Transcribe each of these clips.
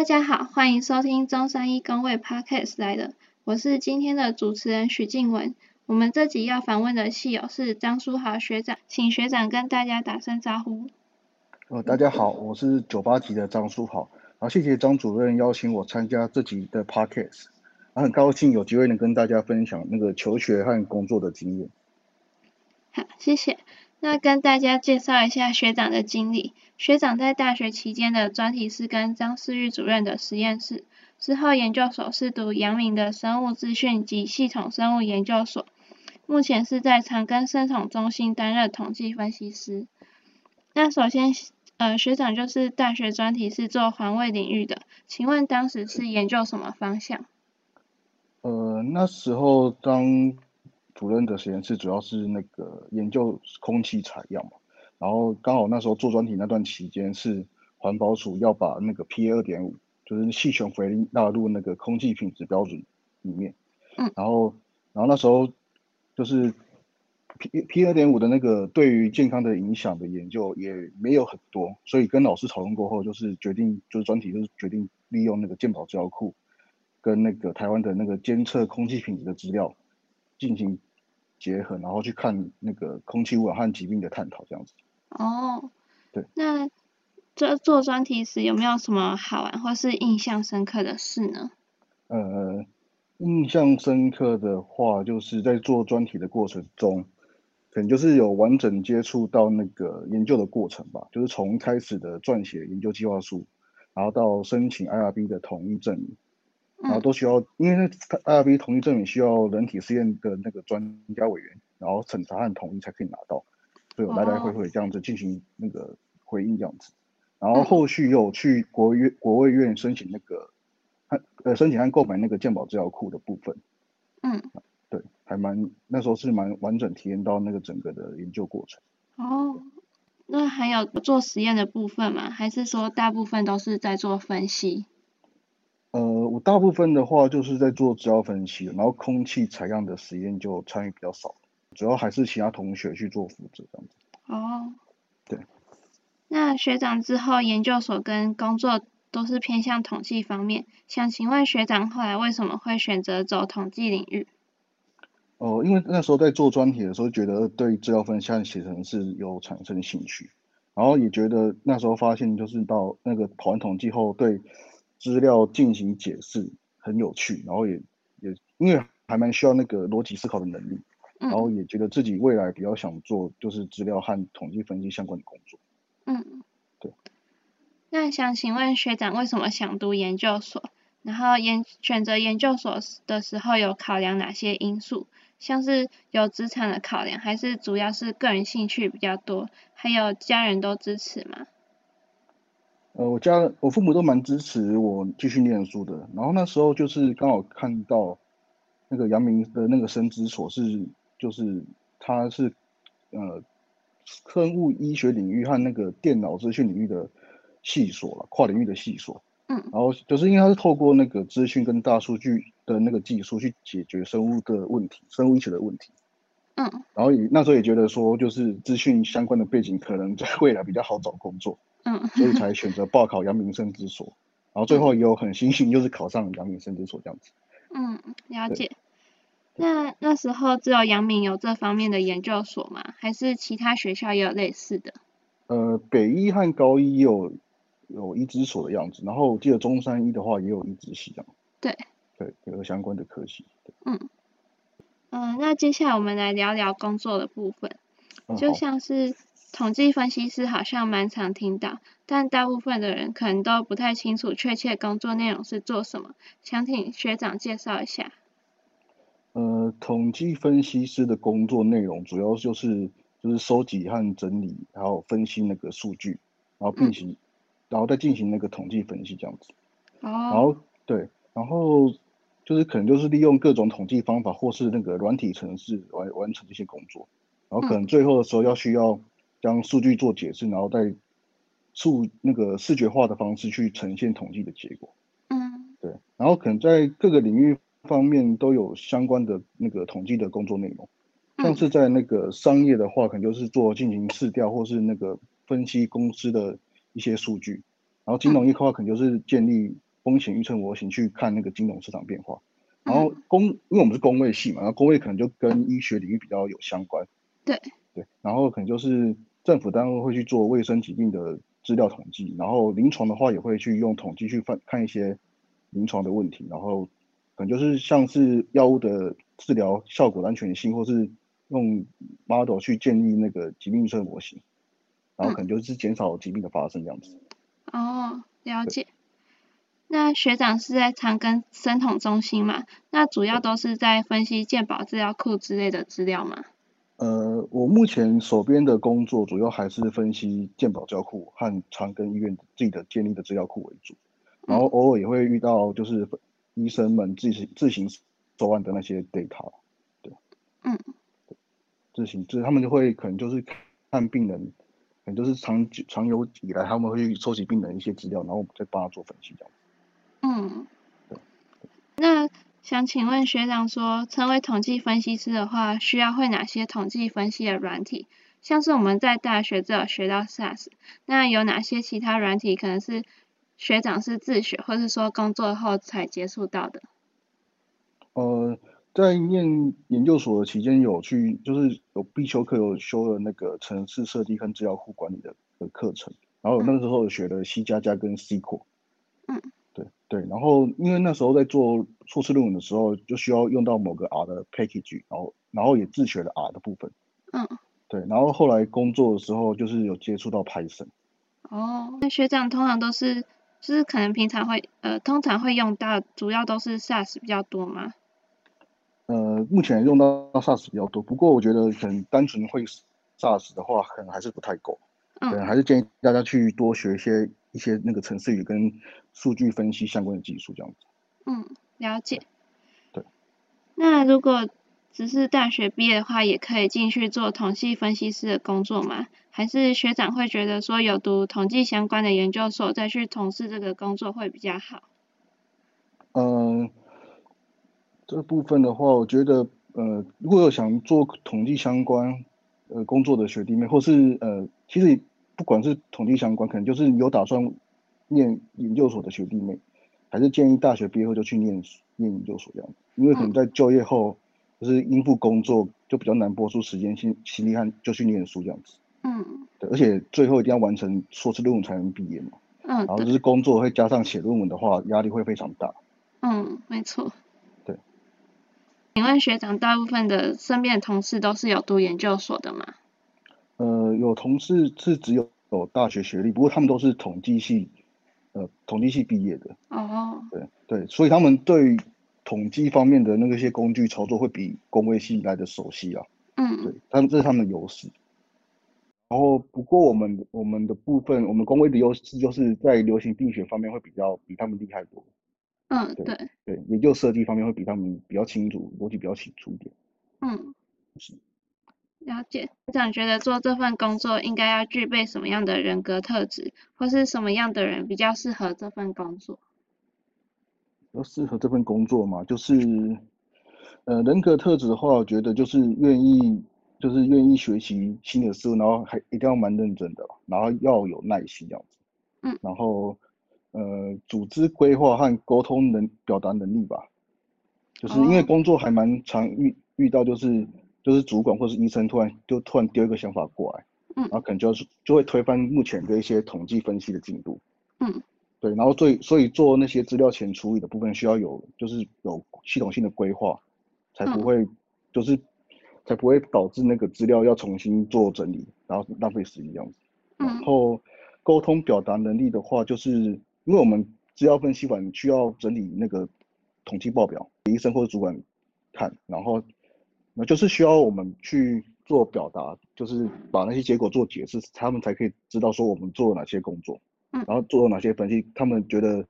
大家好，欢迎收听中山一工位 Podcast 来的，我是今天的主持人许静文。我们这集要访问的系友是张书豪学长，请学长跟大家打声招呼。呃，大家好，我是九八级的张书豪，然后谢谢张主任邀请我参加这集的 Podcast，很高兴有机会能跟大家分享那个求学和工作的经验。好，谢谢。那跟大家介绍一下学长的经历。学长在大学期间的专题是跟张世玉主任的实验室，之后研究所是读阳明的生物资讯及系统生物研究所，目前是在长庚生统中心担任统计分析师。那首先，呃，学长就是大学专题是做环卫领域的，请问当时是研究什么方向？呃，那时候当。主任的实验室主要是那个研究空气采样嘛，然后刚好那时候做专题那段期间是环保署要把那个 P 二点五，就是细权回力纳入那个空气品质标准里面，嗯，然后然后那时候就是 P P 二点五的那个对于健康的影响的研究也没有很多，所以跟老师讨论过后，就是决定就是专题就是决定利用那个健保资料库跟那个台湾的那个监测空气品质的资料进行。结合，然后去看那个空气污染和疾病的探讨，这样子。哦，对。那这做专题时有没有什么好玩或是印象深刻的事呢？呃，印象深刻的话，就是在做专题的过程中，可能就是有完整接触到那个研究的过程吧，就是从开始的撰写研究计划书，然后到申请 IRB 的同一证明。然后都需要，因为那 IRB 同意证明需要人体试验的那个专家委员，然后审查和同意才可以拿到，所以来来回回这样子进行那个回应这样子，然后后续又去国院国卫院申请那个，呃申请和购买那个健保资料库的部分，嗯，对，还蛮那时候是蛮完整体验到那个整个的研究过程。哦，那还有做实验的部分吗？还是说大部分都是在做分析？呃，我大部分的话就是在做资料分析，然后空气采样的实验就参与比较少，主要还是其他同学去做负责这样子。哦，对。那学长之后研究所跟工作都是偏向统计方面，想请问学长后来为什么会选择走统计领域？哦，因为那时候在做专题的时候，觉得对资料分析和写成是有产生兴趣，然后也觉得那时候发现就是到那个跑完统计后对。资料进行解释很有趣，然后也也因为还蛮需要那个逻辑思考的能力，然后也觉得自己未来比较想做就是资料和统计分析相关的工作。嗯，对。那想请问学长为什么想读研究所？然后研选择研究所的时候有考量哪些因素？像是有职场的考量，还是主要是个人兴趣比较多？还有家人都支持吗？呃，我家我父母都蛮支持我继续念书的。然后那时候就是刚好看到那个阳明的那个生资所是，就是它是呃生物医学领域和那个电脑资讯领域的系所了，跨领域的系所。嗯。然后就是因为它是透过那个资讯跟大数据的那个技术去解决生物的问题，生物医学的问题。嗯。然后也那时候也觉得说，就是资讯相关的背景可能在未来比较好找工作。嗯，所以才选择报考阳明生之所，然后最后也有很幸运，就是考上阳明生之所这样子。嗯，了解。那那时候只有阳明有这方面的研究所吗？还是其他学校也有类似的？呃，北医和高医有有一支所的样子，然后我记得中山医的话也有一支系这样。对。对，有个相关的科系。嗯。嗯，那接下来我们来聊聊工作的部分，就像是。统计分析师好像蛮常听到，但大部分的人可能都不太清楚确切工作内容是做什么，想请学长介绍一下。呃，统计分析师的工作内容主要就是就是收集和整理，还有分析那个数据，然后并行，然后再进行那个统计分析这样子。哦。然后对，然后就是可能就是利用各种统计方法或是那个软体程式完完成这些工作，然后可能最后的时候要需要。将数据做解释，然后再数那个视觉化的方式去呈现统计的结果。嗯，对。然后可能在各个领域方面都有相关的那个统计的工作内容。像是在那个商业的话，可能就是做进行市调或是那个分析公司的一些数据。然后金融业的话，可能就是建立风险预测模型去看那个金融市场变化。然后工，因为我们是工位系嘛，然后工位可能就跟医学领域比较有相关。对对，然后可能就是政府单位会去做卫生疾病的资料统计，然后临床的话也会去用统计去看看一些临床的问题，然后可能就是像是药物的治疗效果安全性，或是用 model 去建立那个疾病预测模型，然后可能就是减少疾病的发生这样子。哦，了解。那学长是在长庚生统中心嘛？那主要都是在分析健保资料库之类的资料吗？呃，我目前手边的工作主要还是分析健保资料库和长庚医院自己的建立的资料库为主，然后偶尔也会遇到就是医生们自行自行手案的那些 data，对，嗯，自行就是他们就会可能就是看病人，可能就是长长久以来他们会去收集病人一些资料，然后我们再帮他做分析这样。嗯，那想请问学长说，成为统计分析师的话，需要会哪些统计分析的软体？像是我们在大学只有学到 SAS，那有哪些其他软体可能是学长是自学，或是说工作后才接触到的？呃，在念研究所的期间，有去就是有必修课有修了那个城市设计跟资料库管理的的课程，然后那个时候学的 C 加加跟 C 库。嗯。对对，然后因为那时候在做硕士论文的时候，就需要用到某个 R 的 package，然后然后也自学了 R 的部分。嗯。对，然后后来工作的时候，就是有接触到 Python。哦，那学长通常都是，就是可能平常会呃，通常会用到，主要都是 SAS 比较多吗？呃，目前用到 SAS 比较多，不过我觉得可能单纯会 SAS 的话，可能还是不太够。嗯。对，还是建议大家去多学一些。一些那个程式语跟数据分析相关的技术这样子。嗯，了解。对。那如果只是大学毕业的话，也可以进去做统计分析师的工作吗？还是学长会觉得说有读统计相关的研究所再去从事这个工作会比较好？嗯，这部分的话，我觉得呃，如果有想做统计相关呃工作的学弟妹，或是呃，其实。不管是统计相关，可能就是有打算念研究所的学弟妹，还是建议大学毕业后就去念念研究所这样子，因为可能在就业后就是应付工作就比较难拨出时间心心力和就去念书这样子。嗯。对，而且最后一定要完成硕士论文才能毕业嘛。嗯。然后就是工作会加上写论文的话，压力会非常大。嗯，没错。对。请问学长，大部分的身边的同事都是有读研究所的吗？呃，有同事是只有有大学学历，不过他们都是统计系，呃，统计系毕业的。哦。对对，所以他们对统计方面的那个些工具操作会比工位系来的熟悉啊。嗯。对，他们这是他们的优势。然后，不过我们我们的部分，我们工位的优势就是在流行病学方面会比较比他们厉害多。嗯，对。对，研究设计方面会比他们比较清楚，逻辑比较清楚一点。嗯。是。了解，学长觉得做这份工作应该要具备什么样的人格特质，或是什么样的人比较适合这份工作？要适合这份工作嘛，就是，呃，人格特质的话，我觉得就是愿意，就是愿意学习新的事物，然后还一定要蛮认真的，然后要有耐心这样子。嗯。然后，呃，组织规划和沟通能表达能力吧，就是因为工作还蛮常遇遇到就是。就是主管或是医生突然就突然丢一个想法过来，嗯，然后可能就是就会推翻目前的一些统计分析的进度，嗯，对，然后所以所以做那些资料前处理的部分需要有就是有系统性的规划，才不会就是才不会导致那个资料要重新做整理，然后浪费时间这样子。然后沟通表达能力的话，就是因为我们资料分析完需要整理那个统计报表给医生或者主管看，然后。那就是需要我们去做表达，就是把那些结果做解释，他们才可以知道说我们做了哪些工作，嗯，然后做了哪些分析，他们觉得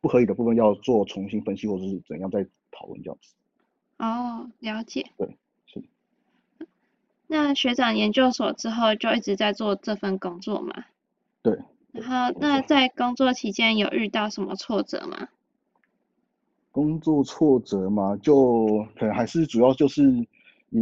不合理的部分要做重新分析或者是怎样再讨论这样子。哦，了解。对，是。那学长研究所之后就一直在做这份工作吗？对。然后那在工作期间有遇到什么挫折吗？工作挫折嘛，就可能还是主要就是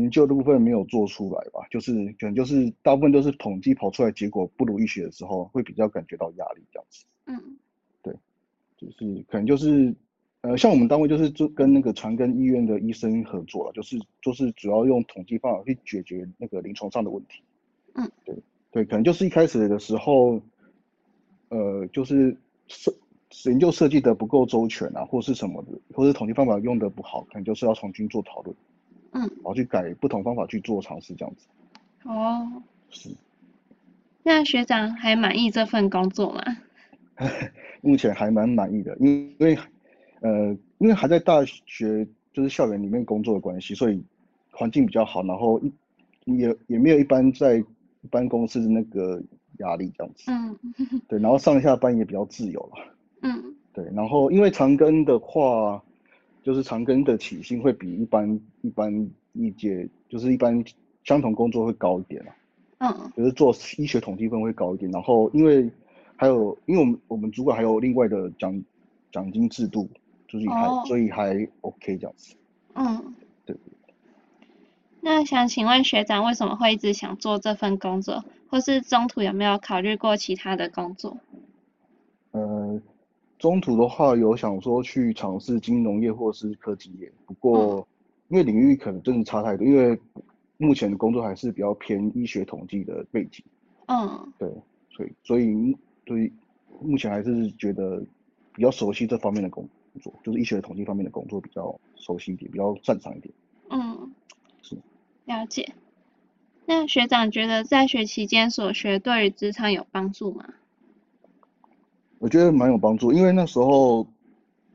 研究的部分没有做出来吧，就是可能就是大部分都是统计跑出来结果不如预期的时候，会比较感觉到压力这样子。嗯，对，就是可能就是呃，像我们单位就是就跟那个长庚医院的医生合作了，就是就是主要用统计方法去解决那个临床上的问题。嗯，对对，可能就是一开始的时候，呃，就是设研究设计的不够周全啊，或是什么的，或者统计方法用的不好，可能就是要重新做讨论。嗯，然后去改不同方法去做尝试，这样子。哦，是。那学长还满意这份工作吗？目前还蛮满意的，因为呃，因为还在大学就是校园里面工作的关系，所以环境比较好，然后一也也没有一般在一般公司的那个压力这样子。嗯。对，然后上下班也比较自由了。嗯。对，然后因为长庚的话，就是长庚的起薪会比一般一般一届就是一般相同工作会高一点啊。嗯。就是做医学统计分会高一点，然后因为。还有，因为我们我们主管还有另外的奖奖金制度，就是还所以还 OK 这样子。嗯。对。那想请问学长，为什么会一直想做这份工作，或是中途有没有考虑过其他的工作？呃，中途的话有想说去尝试金融业或是科技业，不过因为领域可能真的差太多，因为目前的工作还是比较偏医学统计的背景。嗯。对，所以所以。所以目前还是觉得比较熟悉这方面的工作，就是医学统计方面的工作比较熟悉一点，比较擅长一点。嗯，是。了解。那学长觉得在学期间所学对于职场有帮助吗？我觉得蛮有帮助，因为那时候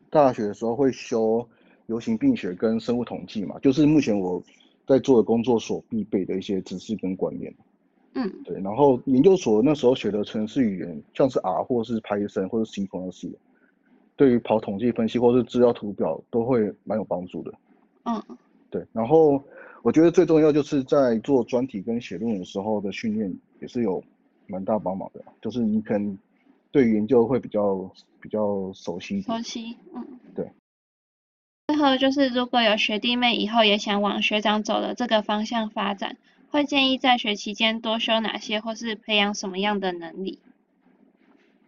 大学的时候会修流行病学跟生物统计嘛，就是目前我在做的工作所必备的一些知识跟观念。嗯，对，然后研究所那时候学的程式语言，像是 R 或是 Python 或是 C 公式，对于跑统计分析或是资料图表都会蛮有帮助的。嗯，对，然后我觉得最重要就是在做专题跟写论文的时候的训练也是有蛮大帮忙的，就是你可能对研究会比较比较熟悉。熟悉，嗯，对。最后就是如果有学弟妹以后也想往学长走的这个方向发展。会建议在学期间多修哪些，或是培养什么样的能力？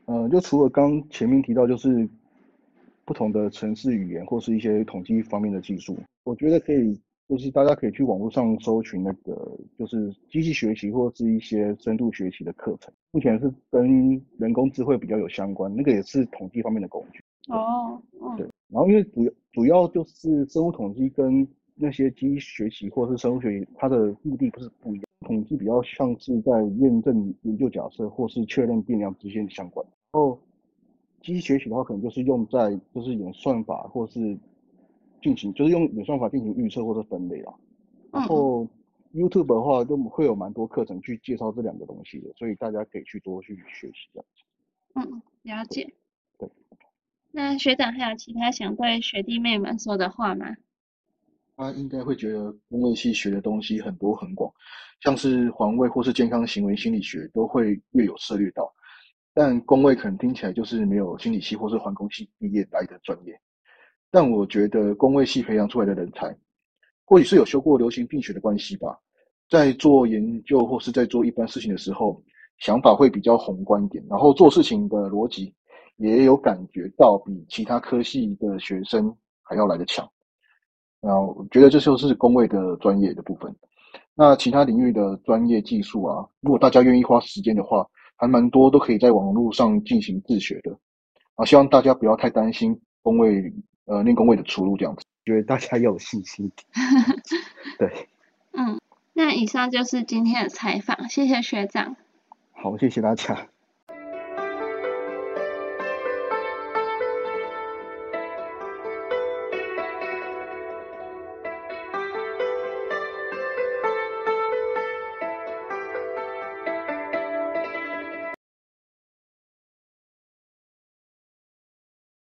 呃，就除了刚前面提到，就是不同的城市语言或是一些统计方面的技术，我觉得可以，就是大家可以去网络上搜寻那个，就是机器学习或是一些深度学习的课程。目前是跟人工智慧比较有相关，那个也是统计方面的工具。哦，对。然后因为主要主要就是生物统计跟那些机器学习或是生物学习，它的目的不是不一样。统计比较像是在验证研究假设或是确认变量之间的相关。然后机器学习的话，可能就是用在就是演算法或是进行，就是用演算法进行预测或者分类啦。然后 YouTube 的话，就会有蛮多课程去介绍这两个东西的，所以大家可以去多去学习这样子。嗯，了解。对。那学长还有其他想对学弟妹们说的话吗？他应该会觉得工位系学的东西很多很广，像是环卫或是健康行为心理学都会略有涉猎到，但工位可能听起来就是没有心理系或是环工系毕业来的专业。但我觉得工位系培养出来的人才，或许是有修过流行病学的关系吧，在做研究或是在做一般事情的时候，想法会比较宏观一点，然后做事情的逻辑也有感觉到比其他科系的学生还要来得强。那我觉得这就是工位的专业的部分。那其他领域的专业技术啊，如果大家愿意花时间的话，还蛮多都可以在网络上进行自学的。啊，希望大家不要太担心工位，呃，练工位的出路这样子。觉得大家要有信心。对。嗯，那以上就是今天的采访，谢谢学长。好，谢谢大家。